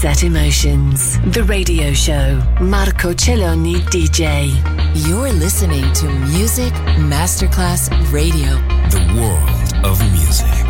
Sunset Emotions, the radio show. Marco Celloni DJ. You're listening to Music Masterclass Radio. The world of music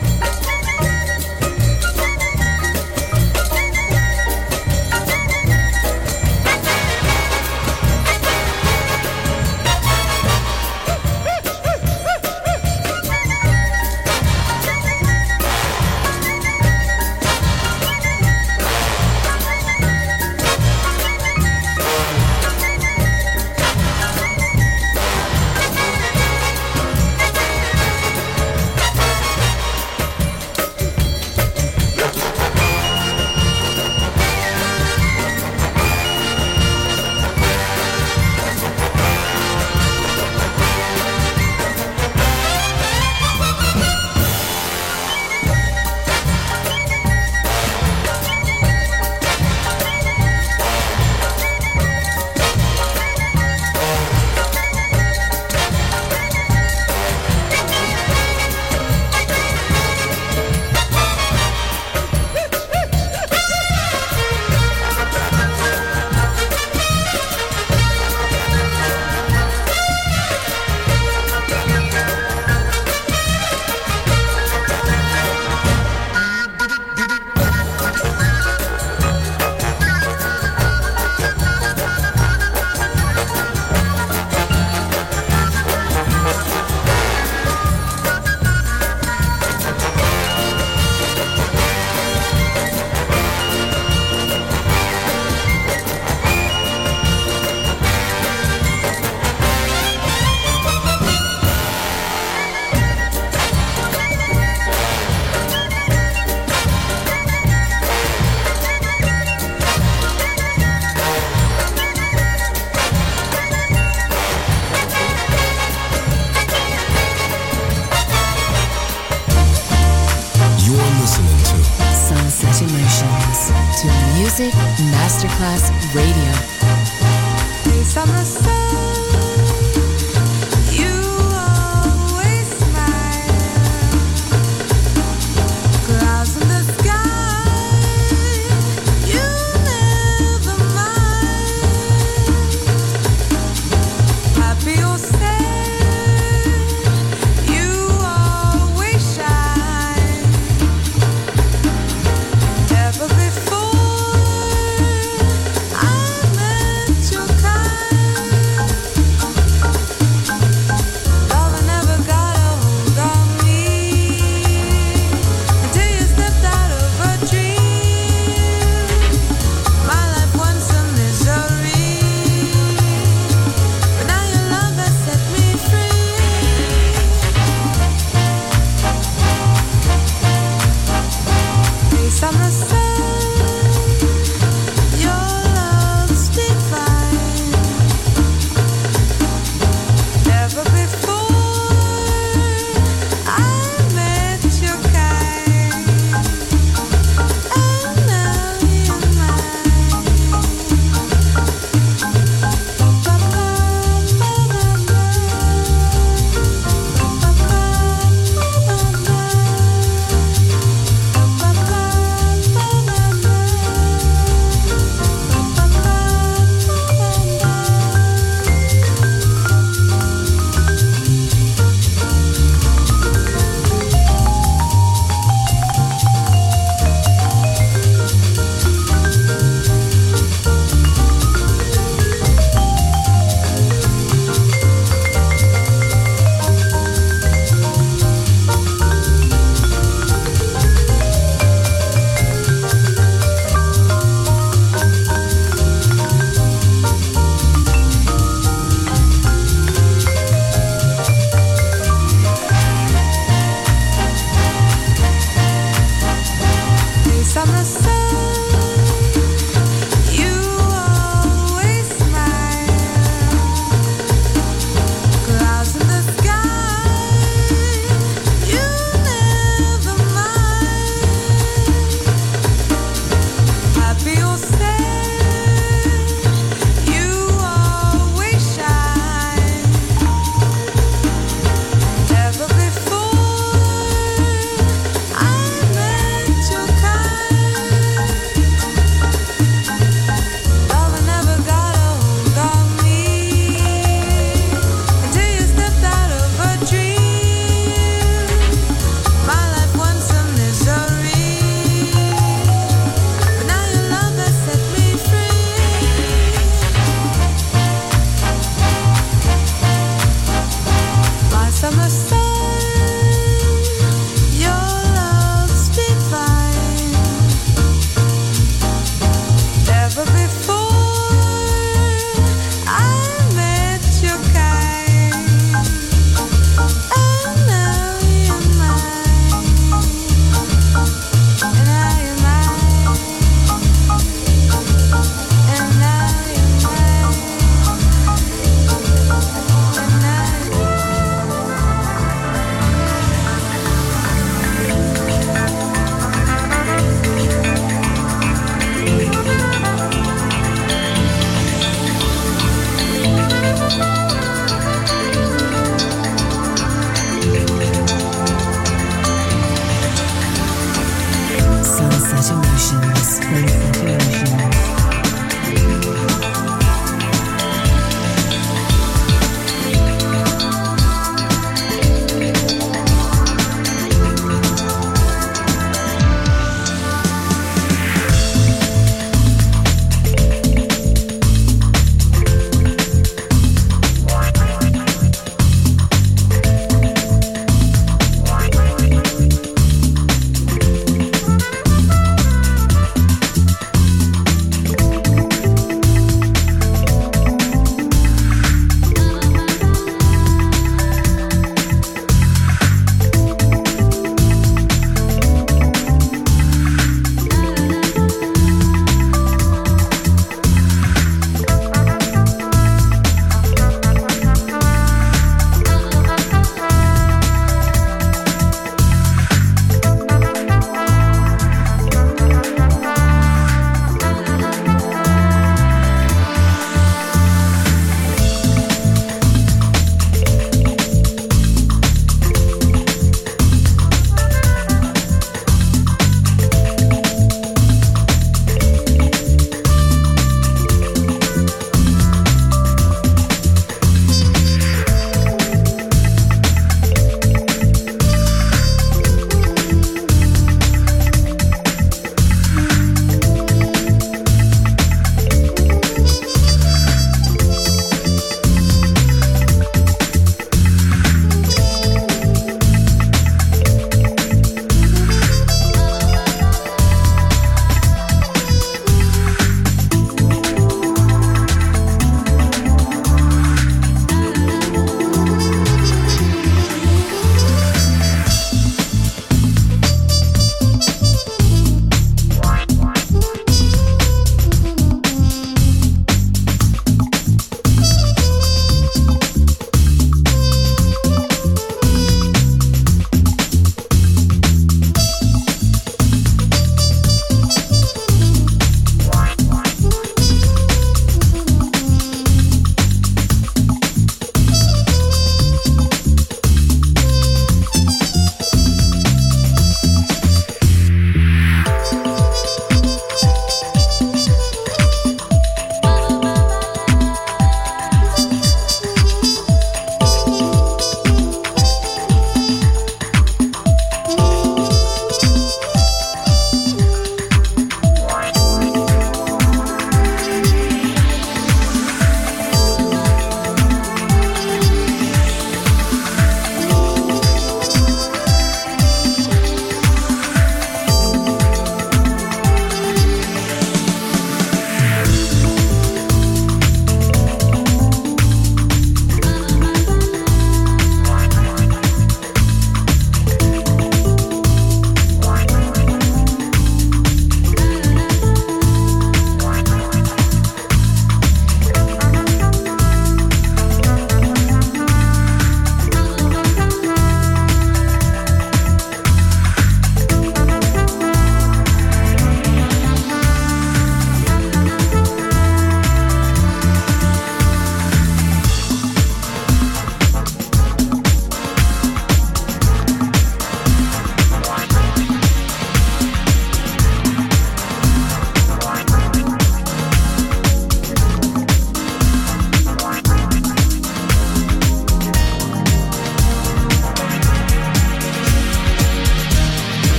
emotions.